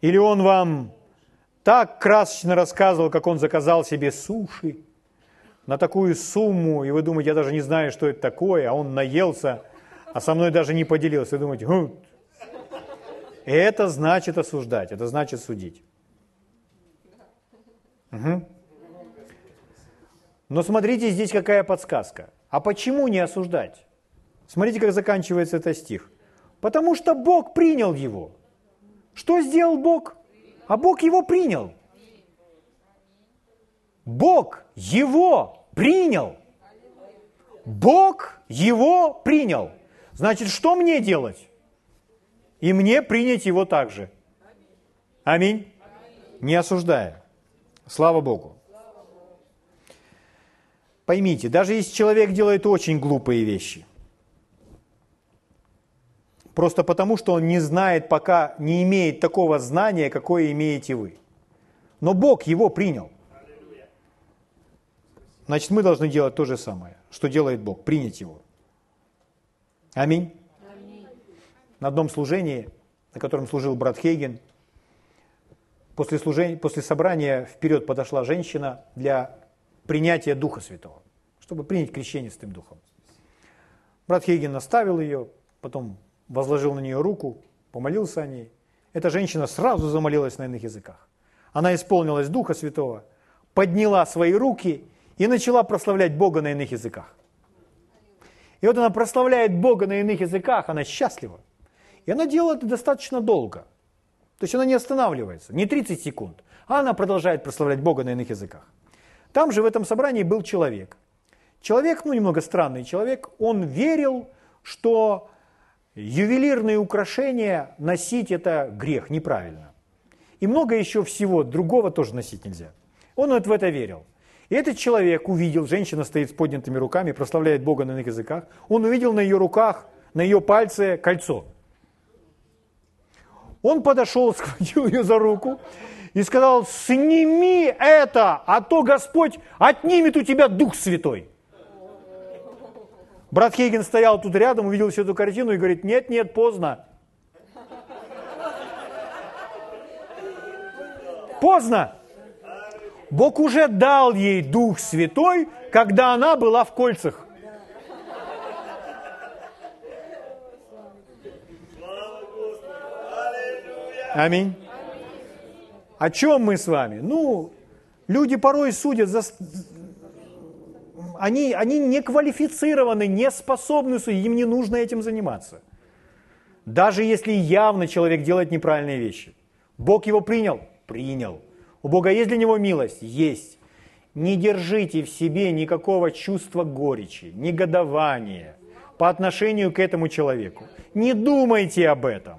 или он вам так красочно рассказывал, как он заказал себе суши на такую сумму, и вы думаете, я даже не знаю, что это такое, а он наелся, а со мной даже не поделился. Вы думаете, хм. Это значит осуждать, это значит судить. Угу. Но смотрите, здесь какая подсказка. А почему не осуждать? Смотрите, как заканчивается этот стих. Потому что Бог принял его. Что сделал Бог? А Бог его принял. Бог его принял. Бог его принял. Значит, что мне делать? И мне принять его также. Аминь. Не осуждая. Слава Богу. Поймите, даже если человек делает очень глупые вещи, просто потому, что он не знает, пока не имеет такого знания, какое имеете вы. Но Бог его принял. Значит, мы должны делать то же самое, что делает Бог, принять его. Аминь. На одном служении, на котором служил брат Хейген, после, служения, после собрания вперед подошла женщина для принятия Духа Святого, чтобы принять крещение Святым Духом. Брат Хейген наставил ее, потом возложил на нее руку, помолился о ней. Эта женщина сразу замолилась на иных языках. Она исполнилась Духа Святого, подняла свои руки и начала прославлять Бога на иных языках. И вот она прославляет Бога на иных языках, она счастлива. И она делает это достаточно долго. То есть она не останавливается, не 30 секунд, а она продолжает прославлять Бога на иных языках. Там же в этом собрании был человек. Человек, ну немного странный человек, он верил, что ювелирные украшения носить это грех, неправильно. И много еще всего другого тоже носить нельзя. Он вот в это верил. И этот человек увидел, женщина стоит с поднятыми руками, прославляет Бога на иных языках. Он увидел на ее руках, на ее пальце кольцо. Он подошел, схватил ее за руку и сказал, сними это, а то Господь отнимет у тебя Дух Святой. Брат Хейген стоял тут рядом, увидел всю эту картину и говорит, нет, нет, поздно. Поздно. Бог уже дал ей Дух Святой, когда она была в кольцах. Аминь. О чем мы с вами? Ну, люди порой судят за... Они, они не квалифицированы, не способны судить, им не нужно этим заниматься. Даже если явно человек делает неправильные вещи. Бог его принял? Принял. У Бога есть для него милость? Есть. Не держите в себе никакого чувства горечи, негодования по отношению к этому человеку. Не думайте об этом.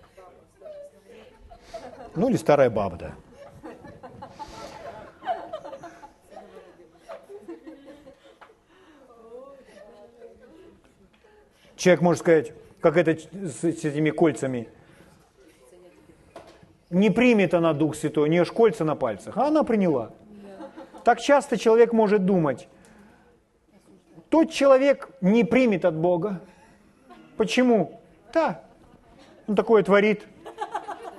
Ну или старая баба, да. Человек может сказать, как это с, с этими кольцами – не примет она Дух Святой, у нее ж кольца на пальцах, а она приняла. Так часто человек может думать, тот человек не примет от Бога. Почему? Да, он такое творит.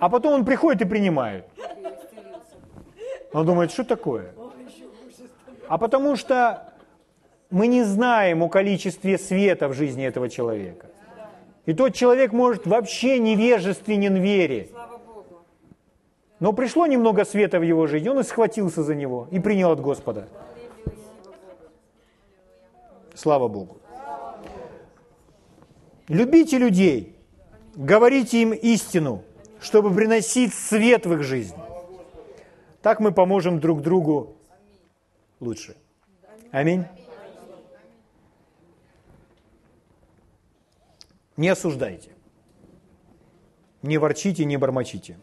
А потом он приходит и принимает. Он думает, что такое? А потому что мы не знаем о количестве света в жизни этого человека. И тот человек может вообще невежественен вере. Но пришло немного света в его жизнь, он и схватился за него и принял от Господа. Слава Богу. Любите людей, говорите им истину, чтобы приносить свет в их жизнь. Так мы поможем друг другу лучше. Аминь. Не осуждайте. Не ворчите, не бормочите.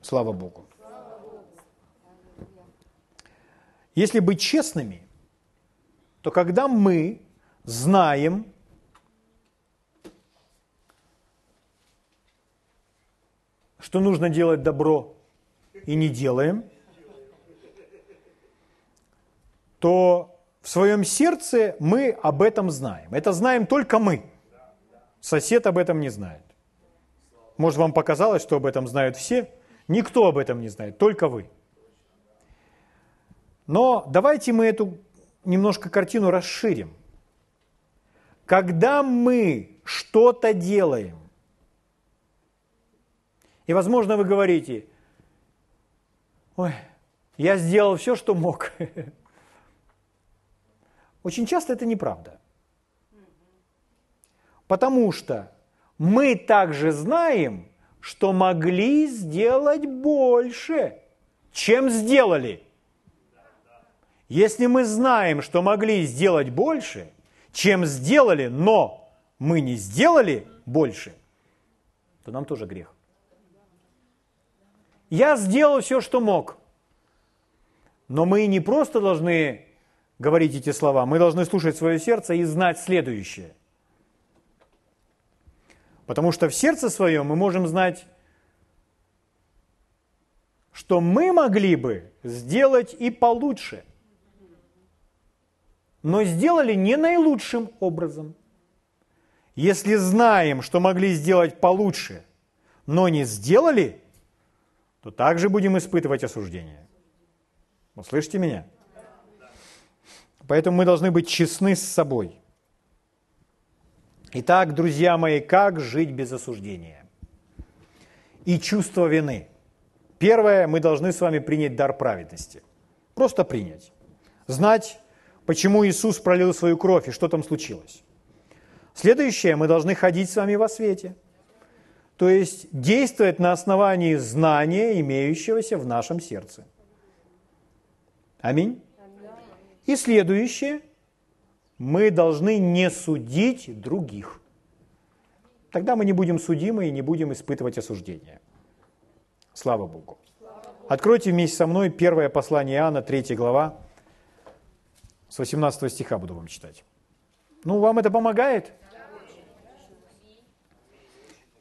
Слава Богу. Если быть честными, то когда мы знаем, что нужно делать добро и не делаем, то в своем сердце мы об этом знаем. Это знаем только мы. Сосед об этом не знает. Может, вам показалось, что об этом знают все? Никто об этом не знает, только вы. Но давайте мы эту немножко картину расширим. Когда мы что-то делаем, и, возможно, вы говорите, ой, я сделал все, что мог. Очень часто это неправда. Потому что мы также знаем, что могли сделать больше, чем сделали. Если мы знаем, что могли сделать больше, чем сделали, но мы не сделали больше, то нам тоже грех. Я сделал все, что мог. Но мы не просто должны говорить эти слова, мы должны слушать свое сердце и знать следующее. Потому что в сердце своем мы можем знать, что мы могли бы сделать и получше, но сделали не наилучшим образом. Если знаем, что могли сделать получше, но не сделали, то также будем испытывать осуждение. Вы слышите меня? Поэтому мы должны быть честны с собой. Итак, друзья мои, как жить без осуждения? И чувство вины. Первое, мы должны с вами принять дар праведности. Просто принять. Знать, почему Иисус пролил свою кровь и что там случилось. Следующее, мы должны ходить с вами во свете. То есть действовать на основании знания, имеющегося в нашем сердце. Аминь. И следующее, мы должны не судить других. Тогда мы не будем судимы и не будем испытывать осуждение. Слава Богу. Откройте вместе со мной первое послание Иоанна, 3 глава, с 18 стиха буду вам читать. Ну, вам это помогает?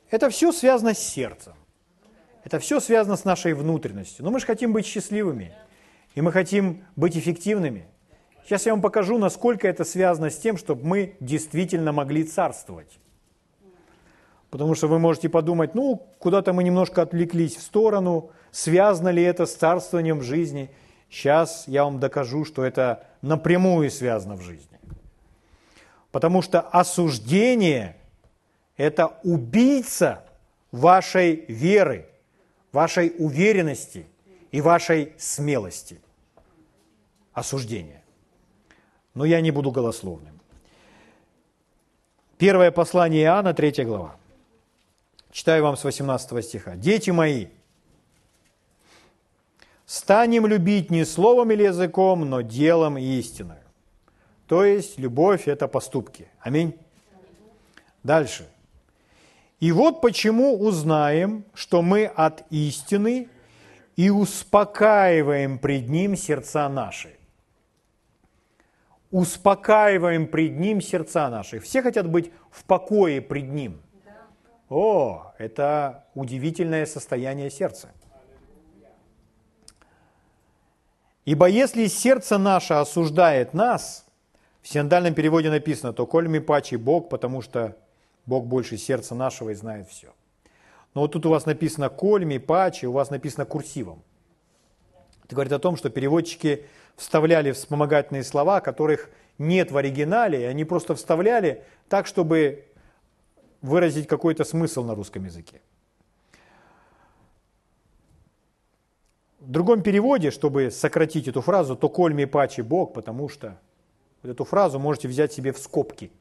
Это все связано с сердцем. Это все связано с нашей внутренностью. Но мы же хотим быть счастливыми, и мы хотим быть эффективными – Сейчас я вам покажу, насколько это связано с тем, чтобы мы действительно могли царствовать. Потому что вы можете подумать, ну, куда-то мы немножко отвлеклись в сторону, связано ли это с царствованием в жизни. Сейчас я вам докажу, что это напрямую связано в жизни. Потому что осуждение – это убийца вашей веры, вашей уверенности и вашей смелости. Осуждение но я не буду голословным. Первое послание Иоанна, 3 глава. Читаю вам с 18 стиха. «Дети мои, станем любить не словом или языком, но делом и истиной». То есть любовь – это поступки. Аминь. Дальше. И вот почему узнаем, что мы от истины и успокаиваем пред Ним сердца наши успокаиваем пред Ним сердца наши. Все хотят быть в покое пред Ним. О, это удивительное состояние сердца. Ибо если сердце наше осуждает нас, в синодальном переводе написано, то коль ми пачи Бог, потому что Бог больше сердца нашего и знает все. Но вот тут у вас написано коль ми пачи, у вас написано курсивом. Это говорит о том, что переводчики вставляли вспомогательные слова, которых нет в оригинале, и они просто вставляли так, чтобы выразить какой-то смысл на русском языке. В другом переводе, чтобы сократить эту фразу, то кольми пачи Бог, потому что вот эту фразу можете взять себе в скобки.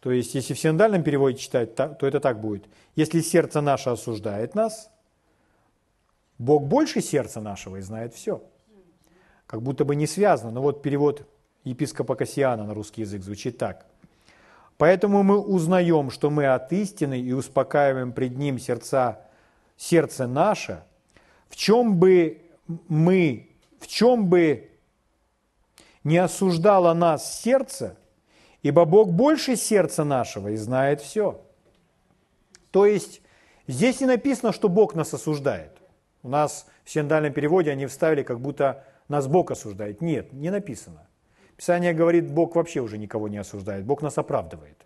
То есть, если в синодальном переводе читать, то это так будет. Если сердце наше осуждает нас, Бог больше сердца нашего и знает все. Как будто бы не связано. Но вот перевод епископа Кассиана на русский язык звучит так. Поэтому мы узнаем, что мы от истины и успокаиваем пред Ним сердца, сердце наше, в чем бы мы, в чем бы не осуждало нас сердце, ибо Бог больше сердца нашего и знает все. То есть здесь не написано, что Бог нас осуждает. У нас в синдальном переводе они вставили, как будто нас Бог осуждает. Нет, не написано. Писание говорит, Бог вообще уже никого не осуждает, Бог нас оправдывает.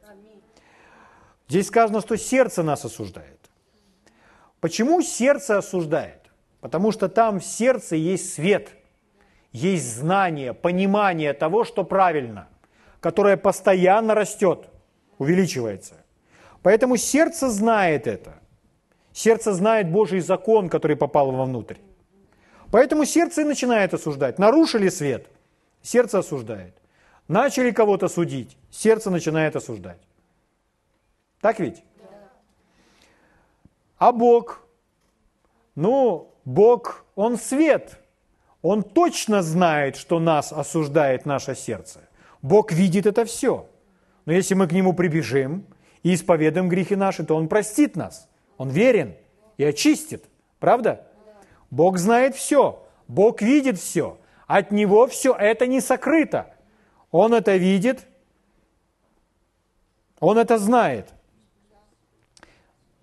Здесь сказано, что сердце нас осуждает. Почему сердце осуждает? Потому что там в сердце есть свет, есть знание, понимание того, что правильно, которое постоянно растет, увеличивается. Поэтому сердце знает это. Сердце знает Божий закон, который попал вовнутрь. Поэтому сердце и начинает осуждать. Нарушили свет – сердце осуждает. Начали кого-то судить, сердце начинает осуждать. Так ведь? А Бог? Ну, Бог, Он свет. Он точно знает, что нас осуждает наше сердце. Бог видит это все. Но если мы к Нему прибежим и исповедуем грехи наши, то Он простит нас. Он верен и очистит. Правда? Бог знает все. Бог видит все. От него все это не сокрыто. Он это видит, он это знает.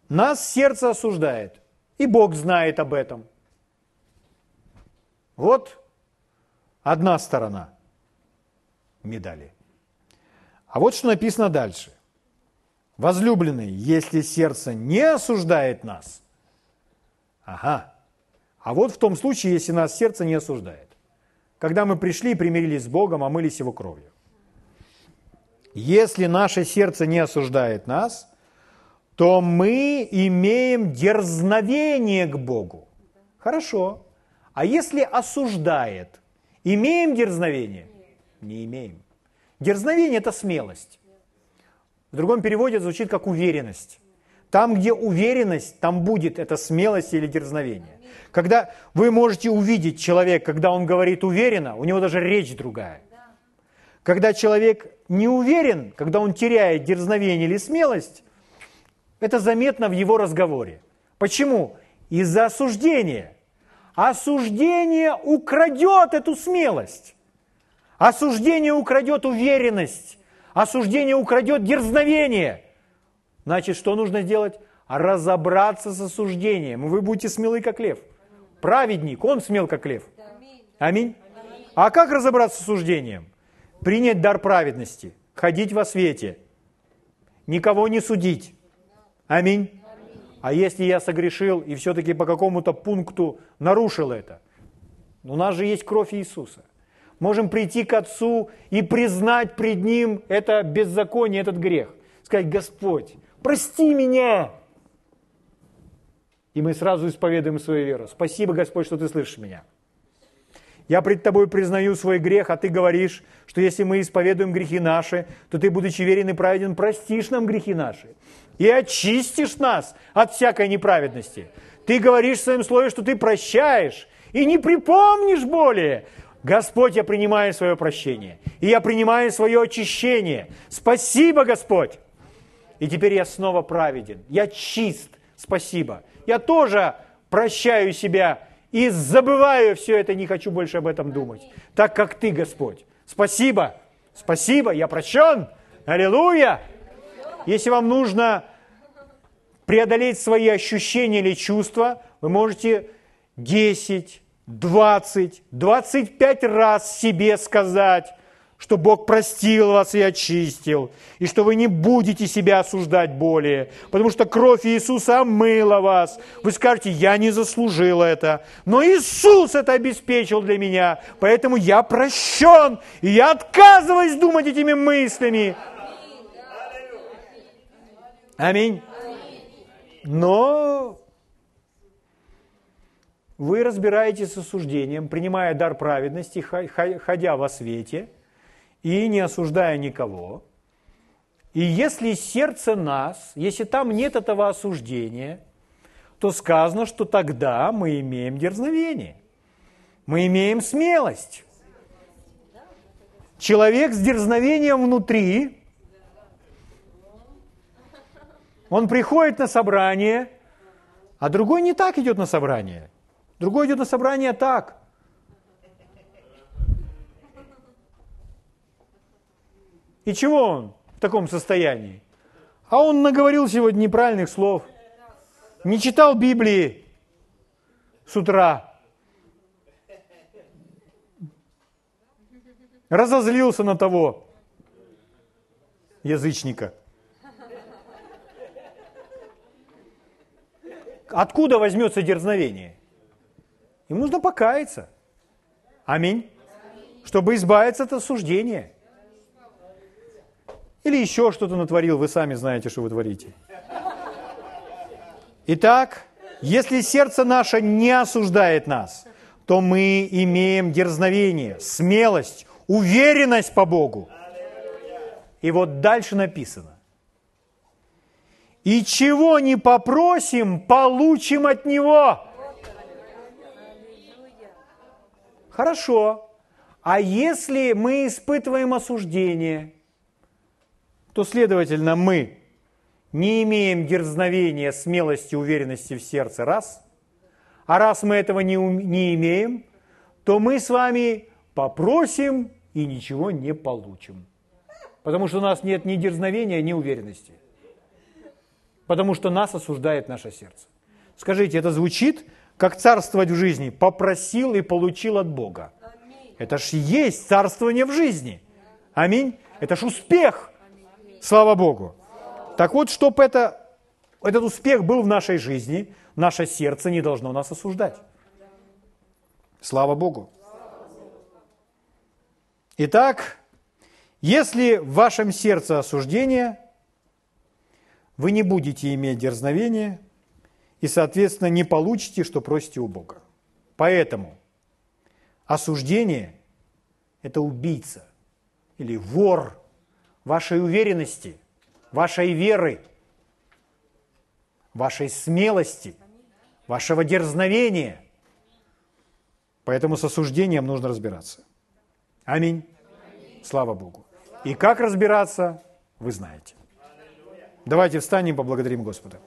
Нас сердце осуждает, и Бог знает об этом. Вот одна сторона медали. А вот что написано дальше. Возлюбленный, если сердце не осуждает нас, ага, а вот в том случае, если нас сердце не осуждает когда мы пришли и примирились с Богом, омылись Его кровью. Если наше сердце не осуждает нас, то мы имеем дерзновение к Богу. Хорошо. А если осуждает, имеем дерзновение? Не имеем. Дерзновение – это смелость. В другом переводе звучит как уверенность. Там, где уверенность, там будет эта смелость или дерзновение. Когда вы можете увидеть человека, когда он говорит уверенно, у него даже речь другая. Когда человек не уверен, когда он теряет дерзновение или смелость, это заметно в его разговоре. Почему? Из-за осуждения. Осуждение украдет эту смелость. Осуждение украдет уверенность. Осуждение украдет дерзновение. Значит, что нужно сделать? Разобраться с осуждением. Вы будете смелы, как лев. Праведник, он смел, как лев. Аминь. А как разобраться с суждением? Принять дар праведности, ходить во свете, никого не судить. Аминь. А если я согрешил и все-таки по какому-то пункту нарушил это? У нас же есть кровь Иисуса. Можем прийти к Отцу и признать пред Ним это беззаконие, этот грех. Сказать, Господь, прости меня, и мы сразу исповедуем свою веру. Спасибо, Господь, что ты слышишь меня. Я пред тобой признаю свой грех, а ты говоришь, что если мы исповедуем грехи наши, то ты, будучи верен и праведен, простишь нам грехи наши и очистишь нас от всякой неправедности. Ты говоришь в своем слове, что ты прощаешь и не припомнишь более. Господь, я принимаю свое прощение, и я принимаю свое очищение. Спасибо, Господь! И теперь я снова праведен, я чист. Спасибо я тоже прощаю себя и забываю все это, не хочу больше об этом думать, так как Ты, Господь. Спасибо, спасибо, я прощен. Аллилуйя! Если вам нужно преодолеть свои ощущения или чувства, вы можете 10, 20, 25 раз себе сказать, что Бог простил вас и очистил, и что вы не будете себя осуждать более, потому что кровь Иисуса омыла вас. Вы скажете, я не заслужил это, но Иисус это обеспечил для меня, поэтому я прощен, и я отказываюсь думать этими мыслями. Аминь. Но вы разбираетесь с осуждением, принимая дар праведности, ходя во свете – и не осуждая никого. И если сердце нас, если там нет этого осуждения, то сказано, что тогда мы имеем дерзновение, мы имеем смелость. Человек с дерзновением внутри, он приходит на собрание, а другой не так идет на собрание. Другой идет на собрание так. И чего он в таком состоянии? А он наговорил сегодня неправильных слов. Не читал Библии с утра. Разозлился на того язычника. Откуда возьмется дерзновение? Им нужно покаяться. Аминь. Чтобы избавиться от осуждения. Или еще что-то натворил, вы сами знаете, что вы творите. Итак, если сердце наше не осуждает нас, то мы имеем дерзновение, смелость, уверенность по Богу. И вот дальше написано. И чего не попросим, получим от Него. Хорошо. А если мы испытываем осуждение – то, следовательно, мы не имеем дерзновения, смелости, уверенности в сердце, раз. А раз мы этого не, не имеем, то мы с вами попросим и ничего не получим. Потому что у нас нет ни дерзновения, ни уверенности. Потому что нас осуждает наше сердце. Скажите, это звучит, как царствовать в жизни? Попросил и получил от Бога. Это ж есть царствование в жизни. Аминь. Это ж успех. Слава Богу. Так вот, чтобы это, этот успех был в нашей жизни, наше сердце не должно нас осуждать. Слава Богу. Итак, если в вашем сердце осуждение, вы не будете иметь дерзновения и, соответственно, не получите, что просите у Бога. Поэтому осуждение – это убийца или вор – вашей уверенности, вашей веры, вашей смелости, вашего дерзновения. Поэтому с осуждением нужно разбираться. Аминь. Слава Богу. И как разбираться, вы знаете. Давайте встанем и поблагодарим Господа.